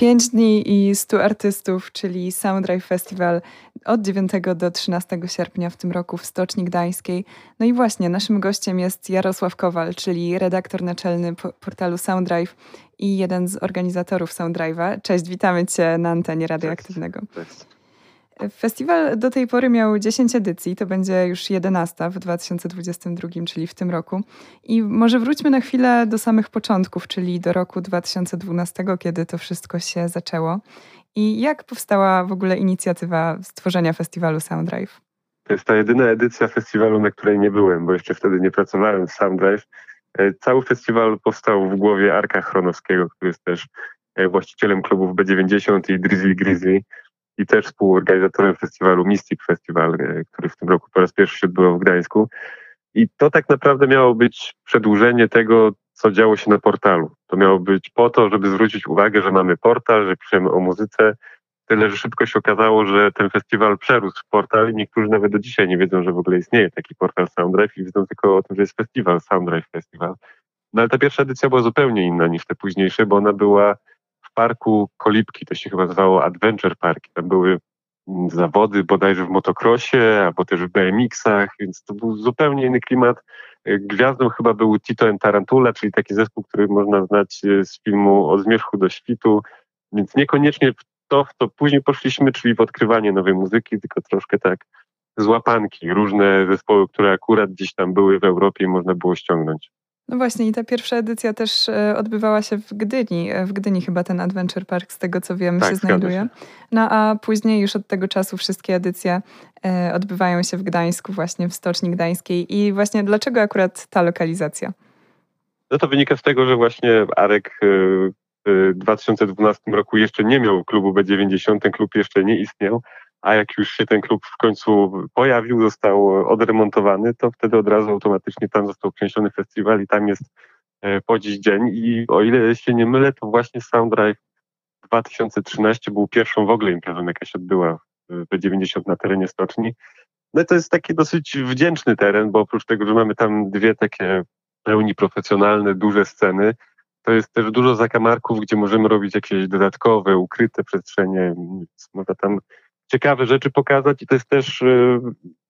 5 dni i 100 artystów, czyli Soundrive Festival od 9 do 13 sierpnia w tym roku w Stoczni Gdańskiej. No i właśnie, naszym gościem jest Jarosław Kowal, czyli redaktor naczelny portalu Soundrive i jeden z organizatorów Soundrive'a. Cześć, witamy Cię na antenie radioaktywnego. Cześć. Festiwal do tej pory miał 10 edycji, to będzie już 11 w 2022, czyli w tym roku. I może wróćmy na chwilę do samych początków, czyli do roku 2012, kiedy to wszystko się zaczęło. I jak powstała w ogóle inicjatywa stworzenia festiwalu Soundrive? To jest ta jedyna edycja festiwalu, na której nie byłem, bo jeszcze wtedy nie pracowałem w Soundrive. E, cały festiwal powstał w głowie Arka Chronowskiego, który jest też e, właścicielem klubów B90 i Drizzly Grizzly i też współorganizatorem festiwalu Mystic Festival, e, który w tym roku po raz pierwszy się odbywał w Gdańsku. I to tak naprawdę miało być przedłużenie tego, co działo się na portalu. To miało być po to, żeby zwrócić uwagę, że mamy portal, że piszemy o muzyce. Tyle, że szybko się okazało, że ten festiwal przerósł w portal i niektórzy nawet do dzisiaj nie wiedzą, że w ogóle istnieje taki portal Soundrive i wiedzą tylko o tym, że jest festiwal, Soundrive Festival. No ale ta pierwsza edycja była zupełnie inna niż te późniejsze, bo ona była parku Kolibki, to się chyba nazywało Adventure Park. Tam były mm, zawody bodajże w motocrossie, albo też w BMX-ach, więc to był zupełnie inny klimat. E, gwiazdą chyba był Tito and Tarantula, czyli taki zespół, który można znać e, z filmu Od zmierzchu do świtu, więc niekoniecznie w to, w to później poszliśmy, czyli w odkrywanie nowej muzyki, tylko troszkę tak z łapanki. Różne zespoły, które akurat gdzieś tam były w Europie i można było ściągnąć. No właśnie i ta pierwsza edycja też e, odbywała się w Gdyni. E, w Gdyni chyba ten Adventure Park, z tego co wiem, tak, się znajduje. Się. No a później już od tego czasu wszystkie edycje e, odbywają się w Gdańsku, właśnie w Stoczni Gdańskiej. I właśnie dlaczego akurat ta lokalizacja? No to wynika z tego, że właśnie Arek w 2012 roku jeszcze nie miał klubu B90, ten klub jeszcze nie istniał, a jak już się ten klub w końcu pojawił, został odremontowany, to wtedy od razu automatycznie tam został przeniesiony festiwal i tam jest e, po dziś dzień. I o ile się nie mylę, to właśnie Soundrive 2013 był pierwszą w ogóle imprezą, jaka się odbyła w B90 na terenie stoczni. No i to jest taki dosyć wdzięczny teren, bo oprócz tego, że mamy tam dwie takie pełni profesjonalne, duże sceny, to jest też dużo zakamarków, gdzie możemy robić jakieś dodatkowe, ukryte przestrzenie. Można tam ciekawe rzeczy pokazać i to jest też e,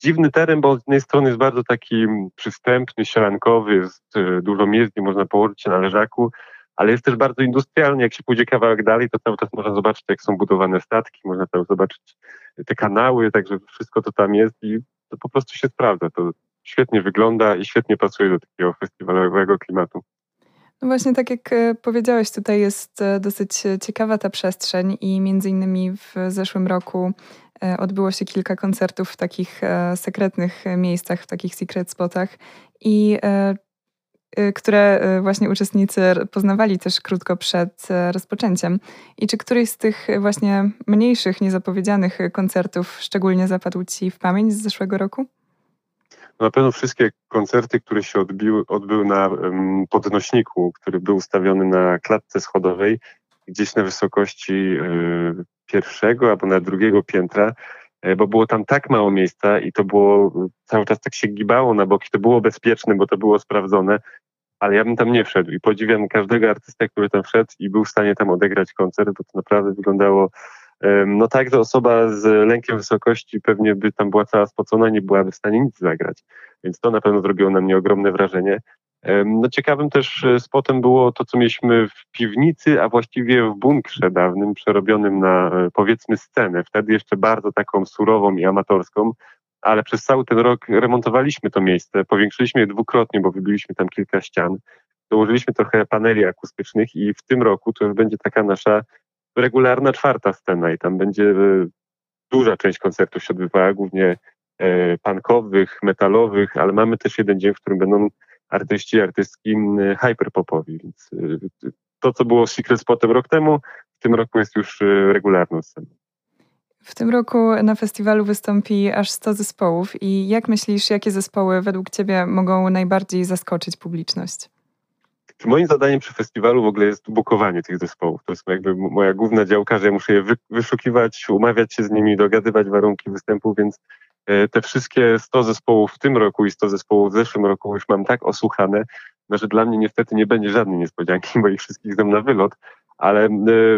dziwny teren, bo z jednej strony jest bardzo taki przystępny, sielankowy, jest e, dużo gdzie można położyć się na leżaku, ale jest też bardzo industrialny. Jak się pójdzie kawałek dalej, to cały czas można zobaczyć, jak są budowane statki, można tam zobaczyć te kanały, także wszystko to tam jest i to po prostu się sprawdza. To świetnie wygląda i świetnie pasuje do takiego festiwalowego klimatu. No właśnie, tak jak e, powiedziałeś, tutaj jest e, dosyć ciekawa ta przestrzeń i między innymi w zeszłym roku e, odbyło się kilka koncertów w takich sekretnych miejscach, w takich secret spotach i które właśnie uczestnicy poznawali też krótko przed rozpoczęciem. I czy któryś z tych właśnie mniejszych, niezapowiedzianych koncertów szczególnie zapadł Ci w pamięć z zeszłego roku? Na pewno wszystkie koncerty, które się odbiły, odbyły na podnośniku, który był ustawiony na klatce schodowej, gdzieś na wysokości e, pierwszego albo na drugiego piętra, e, bo było tam tak mało miejsca i to było cały czas tak się gibało na boki. To było bezpieczne, bo to było sprawdzone, ale ja bym tam nie wszedł i podziwiam każdego artystę, który tam wszedł i był w stanie tam odegrać koncert, bo to naprawdę wyglądało no tak, że osoba z lękiem wysokości pewnie by tam była cała spocona, nie byłaby w stanie nic zagrać. Więc to na pewno zrobiło na mnie ogromne wrażenie. No ciekawym też e, spotem było to, co mieliśmy w piwnicy, a właściwie w bunkrze dawnym, przerobionym na e, powiedzmy scenę. Wtedy jeszcze bardzo taką surową i amatorską, ale przez cały ten rok remontowaliśmy to miejsce, powiększyliśmy je dwukrotnie, bo wybiliśmy tam kilka ścian. Dołożyliśmy trochę paneli akustycznych i w tym roku to już będzie taka nasza regularna czwarta scena i tam będzie e, duża część koncertów się odbywała, głównie e, punkowych, metalowych, ale mamy też jeden dzień, w którym będą artyści artystki hyperpopowi, więc e, to, co było Secret Spotem rok temu, w tym roku jest już regularną sceną. W tym roku na festiwalu wystąpi aż 100 zespołów i jak myślisz, jakie zespoły według Ciebie mogą najbardziej zaskoczyć publiczność? Moim zadaniem przy festiwalu w ogóle jest bukowanie tych zespołów. To jest jakby moja główna działka, że ja muszę je wyszukiwać, umawiać się z nimi, dogadywać warunki występu, więc e, te wszystkie 100 zespołów w tym roku i 100 zespołów w zeszłym roku już mam tak osłuchane, no, że dla mnie niestety nie będzie żadnej niespodzianki, bo ich wszystkich znam na wylot, ale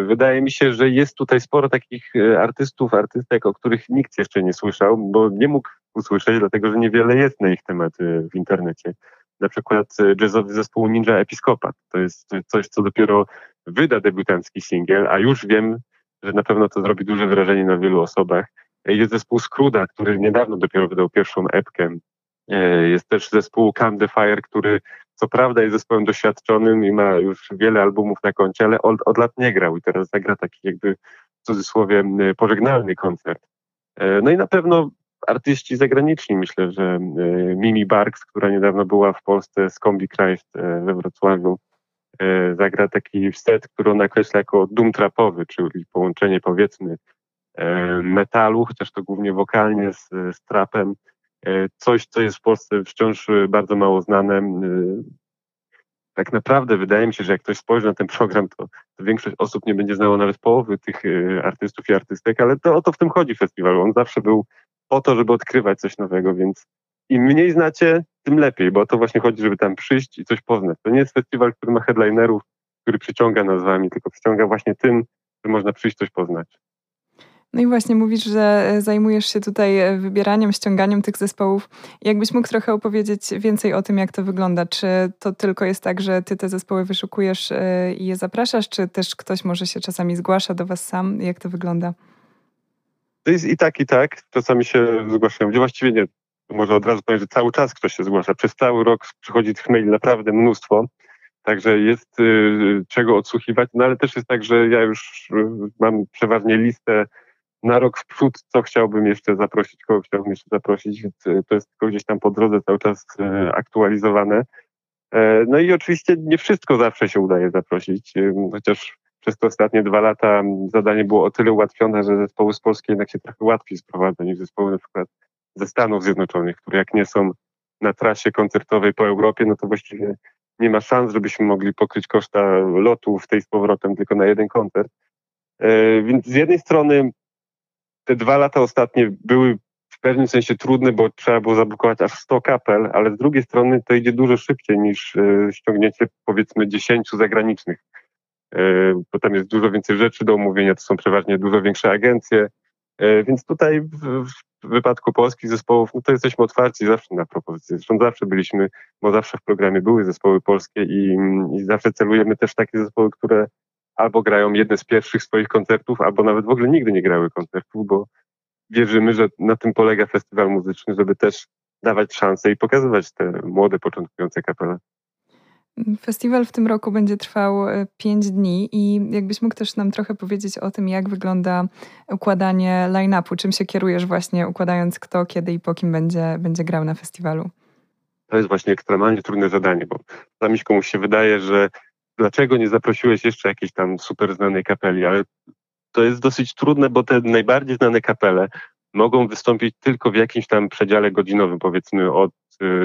wydaje mi się, że jest tutaj sporo takich artystów, artystek, o których nikt jeszcze nie słyszał, bo nie mógł usłyszeć, dlatego że niewiele jest na ich temat w internecie. Na przykład jazzowy zespół Ninja Episkopat. To jest coś, co dopiero wyda debiutancki singiel, a już wiem, że na pewno to zrobi duże wrażenie na wielu osobach. Jest zespół Skruda, który niedawno dopiero wydał pierwszą epkę. E, jest też zespół Calm the Fire, który co prawda jest zespołem doświadczonym i ma już wiele albumów na koncie, ale od, od lat nie grał i teraz zagra taki jakby w cudzysłowie pożegnalny koncert. E, no i na pewno artyści zagraniczni, myślę, że e, Mimi Barks, która niedawno była w Polsce z Combi Christ we Wrocławiu, zagra taki set, który on nakreśla jako doom trapowy, czyli połączenie powiedzmy metalu, chociaż to głównie wokalnie z, z trapem, E, coś, co jest w Polsce wciąż e, bardzo mało znane. E, tak naprawdę wydaje mi się, że jak ktoś spojrzy na ten program, to, to większość osób nie będzie znało nawet połowy tych artystów i artystek, ale to o to w tym chodzi festiwal. On zawsze był po to, żeby odkrywać coś nowego, więc im mniej znacie, tym lepiej, bo o to właśnie chodzi, żeby tam przyjść i coś poznać. To nie jest festiwal, który ma headlinerów, który przyciąga nazwami, tylko przyciąga właśnie tym, że można przyjść coś poznać. No i właśnie mówisz, że e, zajmujesz się tutaj e, wybieraniem, ściąganiem tych zespołów. Jakbyś mógł trochę opowiedzieć więcej o tym, jak to wygląda? Czy to tylko jest tak, że ty te zespoły wyszukujesz e, i je zapraszasz, czy też ktoś może się czasami zgłasza do was sam? Jak to wygląda? To jest i tak, i tak. Czasami się zgłaszają. Właściwie nie. Może od razu powiem, że cały czas ktoś się zgłasza. Przez cały rok przychodzi tych maili naprawdę mnóstwo. Także jest y, czego odsłuchiwać, no ale też jest tak, że ja już y, mam przeważnie listę na rok w przód, co chciałbym jeszcze zaprosić, kogo chciałbym jeszcze zaprosić, więc e, to jest tylko gdzieś tam po drodze cały czas e, aktualizowane. E, no i oczywiście nie wszystko zawsze się udaje zaprosić, chociaż przez te ostatnie dwa lata zadanie było o tyle ułatwione, że zespoły z Polski jednak się trochę łatwiej sprowadza niż zespoły na przykład ze Stanów Zjednoczonych, które jak nie są na trasie koncertowej po Europie, no to właściwie nie ma szans, żebyśmy mogli pokryć koszta lotu w tej z powrotem tylko na jeden koncert. Więc z jednej strony te dwa lata ostatnie były w pewnym sensie trudne, bo trzeba było zablokować aż 100 kapel, ale z drugiej strony to idzie dużo szybciej niż e, ściągnięcie powiedzmy 10 zagranicznych, e, bo tam jest dużo więcej rzeczy do omówienia, to są przeważnie dużo większe agencje, e, więc tutaj w, w wypadku polskich zespołów, no to jesteśmy otwarci zawsze na propozycje. Zresztą zawsze byliśmy, bo zawsze w programie były zespoły polskie i, i zawsze celujemy też takie zespoły, które albo grają jedne z pierwszych swoich koncertów, albo nawet w ogóle nigdy nie grały koncertów, bo wierzymy, że na tym polega festiwal muzyczny, żeby też dawać szansę i pokazywać te młode, początkujące kapele. Festiwal w tym roku będzie trwał e, pięć dni i jakbyś mógł też nam trochę powiedzieć o tym, jak wygląda układanie line-upu, czym się kierujesz właśnie układając kto, kiedy i po kim będzie, będzie grał na festiwalu. To jest właśnie ekstremalnie trudne zadanie, bo czasami komuś się wydaje, że dlaczego nie zaprosiłeś jeszcze jakiejś tam super znanej kapeli, ale to jest dosyć trudne, bo te najbardziej znane kapele mogą wystąpić tylko w jakimś tam przedziale godzinowym, powiedzmy od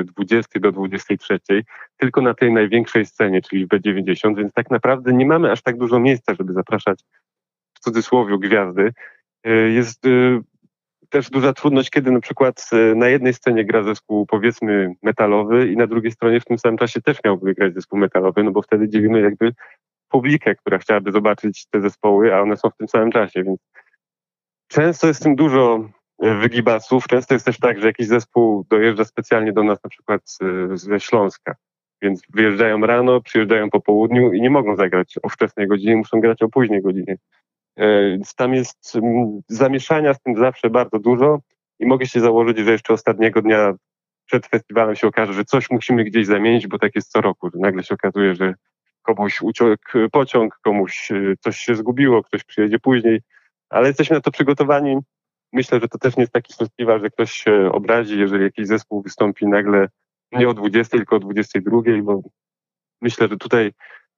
20 y, do 23, tylko na tej największej scenie, czyli w B90, więc tak naprawdę nie mamy aż tak dużo miejsca, żeby zapraszać w cudzysłowie gwiazdy. Y, jest y, też duża trudność, kiedy na przykład e, na jednej scenie gra zespół powiedzmy metalowy i na drugiej stronie w tym samym czasie też miałby grać zespół metalowy, no bo wtedy dzielimy jakby publikę, która chciałaby zobaczyć te zespoły, a one są w tym samym czasie, więc często jest tym dużo e, wygibasów. Często jest też tak, że jakiś zespół dojeżdża specjalnie do nas na przykład ze Śląska, więc wyjeżdżają rano, przyjeżdżają po południu i nie mogą zagrać o wczesnej godzinie, muszą grać o późnej godzinie. E, więc tam jest zamieszania z tym zawsze bardzo dużo i mogę się założyć, że jeszcze ostatniego dnia przed festiwalem się okaże, że coś musimy gdzieś zamienić, bo tak jest co roku, że nagle się okazuje, że komuś uciekł pociąg, komuś e, coś się zgubiło, ktoś przyjedzie później, ale jesteśmy na to przygotowani. Myślę, że to też nie jest taki festiwal, że ktoś się obrazi, jeżeli jakiś zespół wystąpi nagle nie o 20, tylko o 22, bo myślę, że tutaj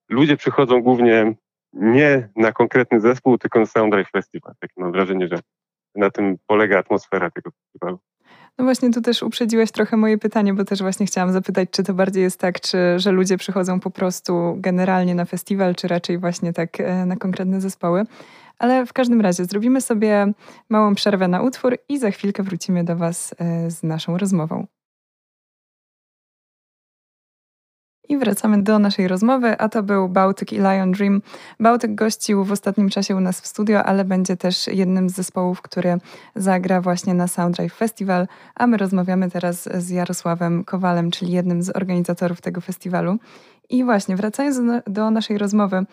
ludzie przychodzą głównie nie na konkretny zespół, tylko na Soundrive Festival. Tak mam wrażenie, że na tym polega atmosfera tego festiwalu. No właśnie, tu też uprzedziłeś trochę moje pytanie, bo też właśnie chciałam zapytać, czy to bardziej jest tak, czy, że ludzie przychodzą po prostu generalnie na festiwal, czy raczej właśnie tak e, na konkretne zespoły. Ale w każdym razie zrobimy sobie małą przerwę na utwór i za chwilkę wrócimy do Was e, z naszą rozmową. I wracamy do naszej rozmowy, a to był Bałtyk i Lion Dream. Bałtyk gościł w ostatnim czasie u nas w studio, ale będzie też jednym z zespołów, który zagra właśnie na Sounddrive Festival, a my rozmawiamy teraz z Jarosławem Kowalem, czyli jednym z organizatorów tego festiwalu. I właśnie, wracając do naszej rozmowy,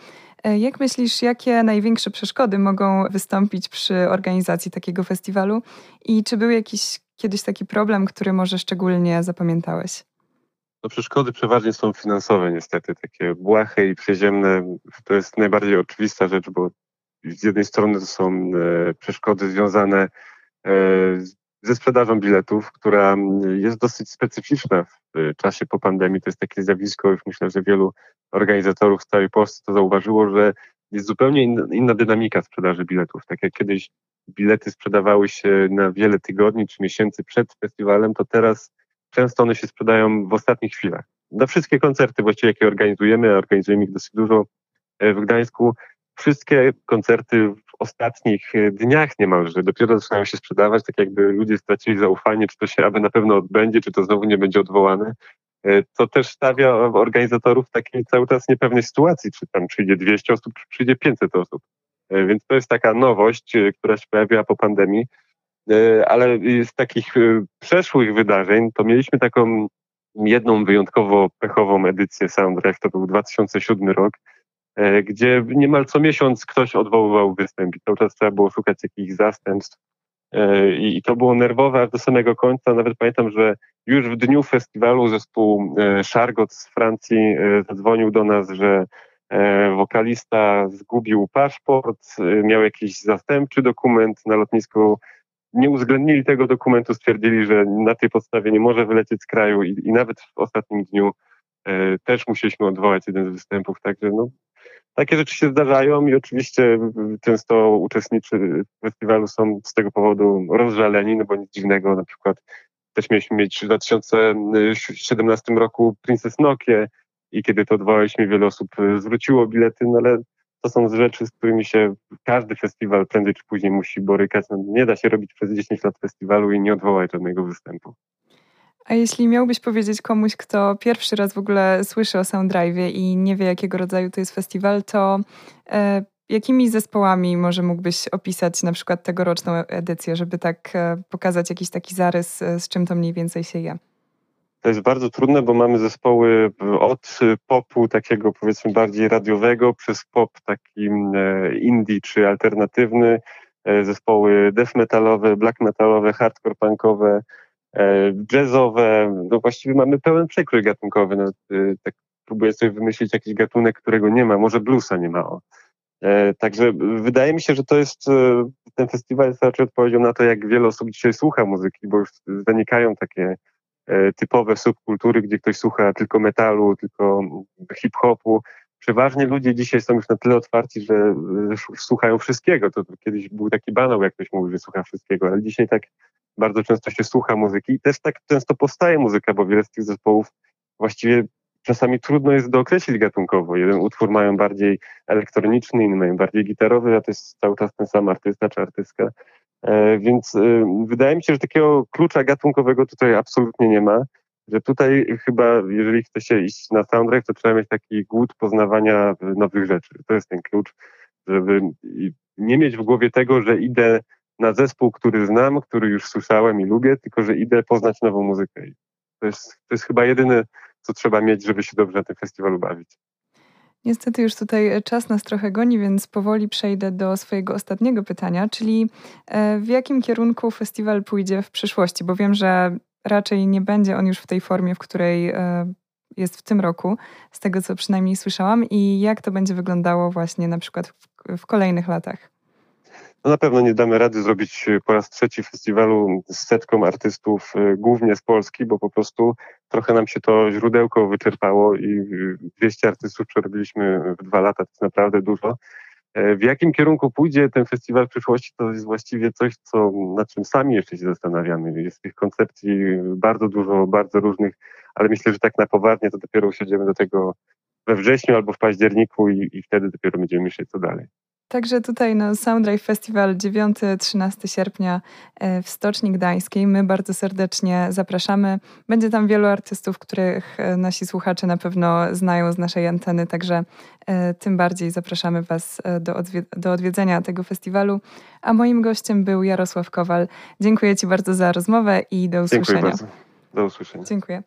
e, jak myślisz, jakie największe przeszkody mogą wystąpić przy organizacji takiego festiwalu i czy był jakiś kiedyś taki problem, który może szczególnie zapamiętałeś? No przeszkody przeważnie są finansowe niestety, takie błahe i przyziemne. To jest najbardziej oczywista rzecz, bo z jednej strony to są e, przeszkody związane e, ze sprzedażą biletów, która jest dosyć specyficzna w czasie po pandemii. To jest takie zjawisko, już myślę, że wielu organizatorów w całej Polsce to zauważyło, że jest zupełnie inna dynamika sprzedaży biletów. Tak jak kiedyś bilety sprzedawały się na wiele tygodni czy miesięcy przed festiwalem, to teraz często one się sprzedają w ostatnich chwilach. Na wszystkie koncerty właściwie, jakie organizujemy, a organizujemy ich dosyć dużo e, w Gdańsku, wszystkie koncerty w ostatnich e, dniach niemalże dopiero zaczynają się sprzedawać, tak jakby ludzie stracili zaufanie, czy to się aby na pewno odbędzie, czy to znowu nie będzie odwołane. E, to też stawia organizatorów w takiej cały czas niepewnej sytuacji, czy tam przyjdzie 200 osób, czy przyjdzie 500 osób. Więc to jest taka nowość, która się pojawiła po pandemii. E, ale z takich e, przeszłych wydarzeń to mieliśmy taką jedną wyjątkowo pechową edycję Soundtrack, to był 2007 rok, e, gdzie niemal co miesiąc ktoś odwoływał występ i cały czas trzeba było szukać jakichś zastępstw i to było nerwowe aż do samego końca. Nawet pamiętam, że już w dniu festiwalu zespół Chargot z Francji zadzwonił do nas, że wokalista zgubił paszport, miał jakiś zastępczy dokument na lotnisku nie uwzględnili tego dokumentu, stwierdzili, że na tej podstawie nie może wylecieć z kraju i, i nawet w ostatnim dniu e, też musieliśmy odwołać jeden z występów. Także no, takie rzeczy się zdarzają i oczywiście często uczestnicy festiwalu są z tego powodu rozżaleni, no bo nic dziwnego, na przykład też mieliśmy mieć w 2017 roku Princess Nokia i kiedy to odwołaliśmy, wiele osób zwróciło bilety, no ale to są rzeczy, z którymi się każdy festiwal prędzej czy później musi borykać. No, nie da się robić przez 10 lat festiwalu i nie odwołać żadnego występu. A jeśli miałbyś powiedzieć komuś, kto pierwszy raz w ogóle słyszy o Soundrive i nie wie, jakiego rodzaju to jest festiwal, to e, jakimi zespołami może mógłbyś opisać na przykład tegoroczną edycję, żeby tak e, pokazać jakiś taki zarys, e, z czym to mniej więcej się je? To jest bardzo trudne, bo mamy zespoły od popu takiego powiedzmy bardziej radiowego przez pop taki e, indie czy alternatywny, e, zespoły death metalowe, black metalowe, hardcore punkowe, e, jazzowe. No właściwie mamy pełen przekrój gatunkowy. No, tak próbuję sobie wymyślić jakiś gatunek, którego nie ma. Może bluesa nie ma. O. Także wydaje mi się, że to jest, ten festiwal jest raczej odpowiedzią na to, jak wiele osób dzisiaj słucha muzyki, bo już zanikają takie typowe subkultury, gdzie ktoś słucha tylko metalu, tylko hip-hopu. Przeważnie ludzie dzisiaj są już na tyle otwarci, że słuchają wszystkiego. To kiedyś był taki banał, jak ktoś mówi, że słucha wszystkiego, ale dzisiaj tak bardzo często się słucha muzyki i też tak często powstaje muzyka, bo wiele z tych zespołów właściwie czasami trudno jest dookreślić gatunkowo. Jeden utwór mają bardziej elektroniczny, inny mają bardziej gitarowy, a to jest cały czas ten sam artysta czy artystka. E, więc e, wydaje mi się, że takiego klucza gatunkowego tutaj absolutnie nie ma. Że tutaj chyba, jeżeli chce się iść na soundtrack, to trzeba mieć taki głód poznawania nowych rzeczy. To jest ten klucz, żeby nie mieć w głowie tego, że idę na zespół, który znam, który już słyszałem i lubię, tylko że idę poznać nową muzykę. To jest, to jest chyba jedyne, co trzeba mieć, żeby się dobrze na tym festiwalu bawić. Niestety już tutaj e, czas nas trochę goni, więc powoli przejdę do swojego ostatniego pytania, czyli e, w jakim kierunku festiwal pójdzie w przyszłości? Bo wiem, że raczej nie będzie on już w tej formie, w której e, jest w tym roku, z tego co przynajmniej słyszałam, i jak to będzie wyglądało właśnie na przykład w, w kolejnych latach. No na pewno nie damy rady zrobić po raz trzeci festiwalu z setką artystów, głównie z Polski, bo po prostu trochę nam się to źródełko wyczerpało i 200 artystów przerobiliśmy w dwa lata, to jest naprawdę dużo. E, w jakim kierunku pójdzie ten festiwal w przyszłości, to jest właściwie coś, co, nad czym sami jeszcze się zastanawiamy. Jest tych koncepcji bardzo dużo, bardzo różnych, ale myślę, że tak na poważnie to dopiero usiądziemy do tego we wrześniu albo w październiku i, i wtedy dopiero będziemy myśleć, co dalej. Także tutaj no, Soundrive Festival 9-13 sierpnia e, w Stoczni Gdańskiej. My bardzo serdecznie zapraszamy. Będzie tam wielu artystów, których e, nasi słuchacze na pewno znają z naszej anteny, także e, tym bardziej zapraszamy Was do, odwie- do odwiedzenia tego festiwalu. A moim gościem był Jarosław Kowal. Dziękuję Ci bardzo za rozmowę i do usłyszenia. Dziękuję bardzo. Do usłyszenia. Dziękuję.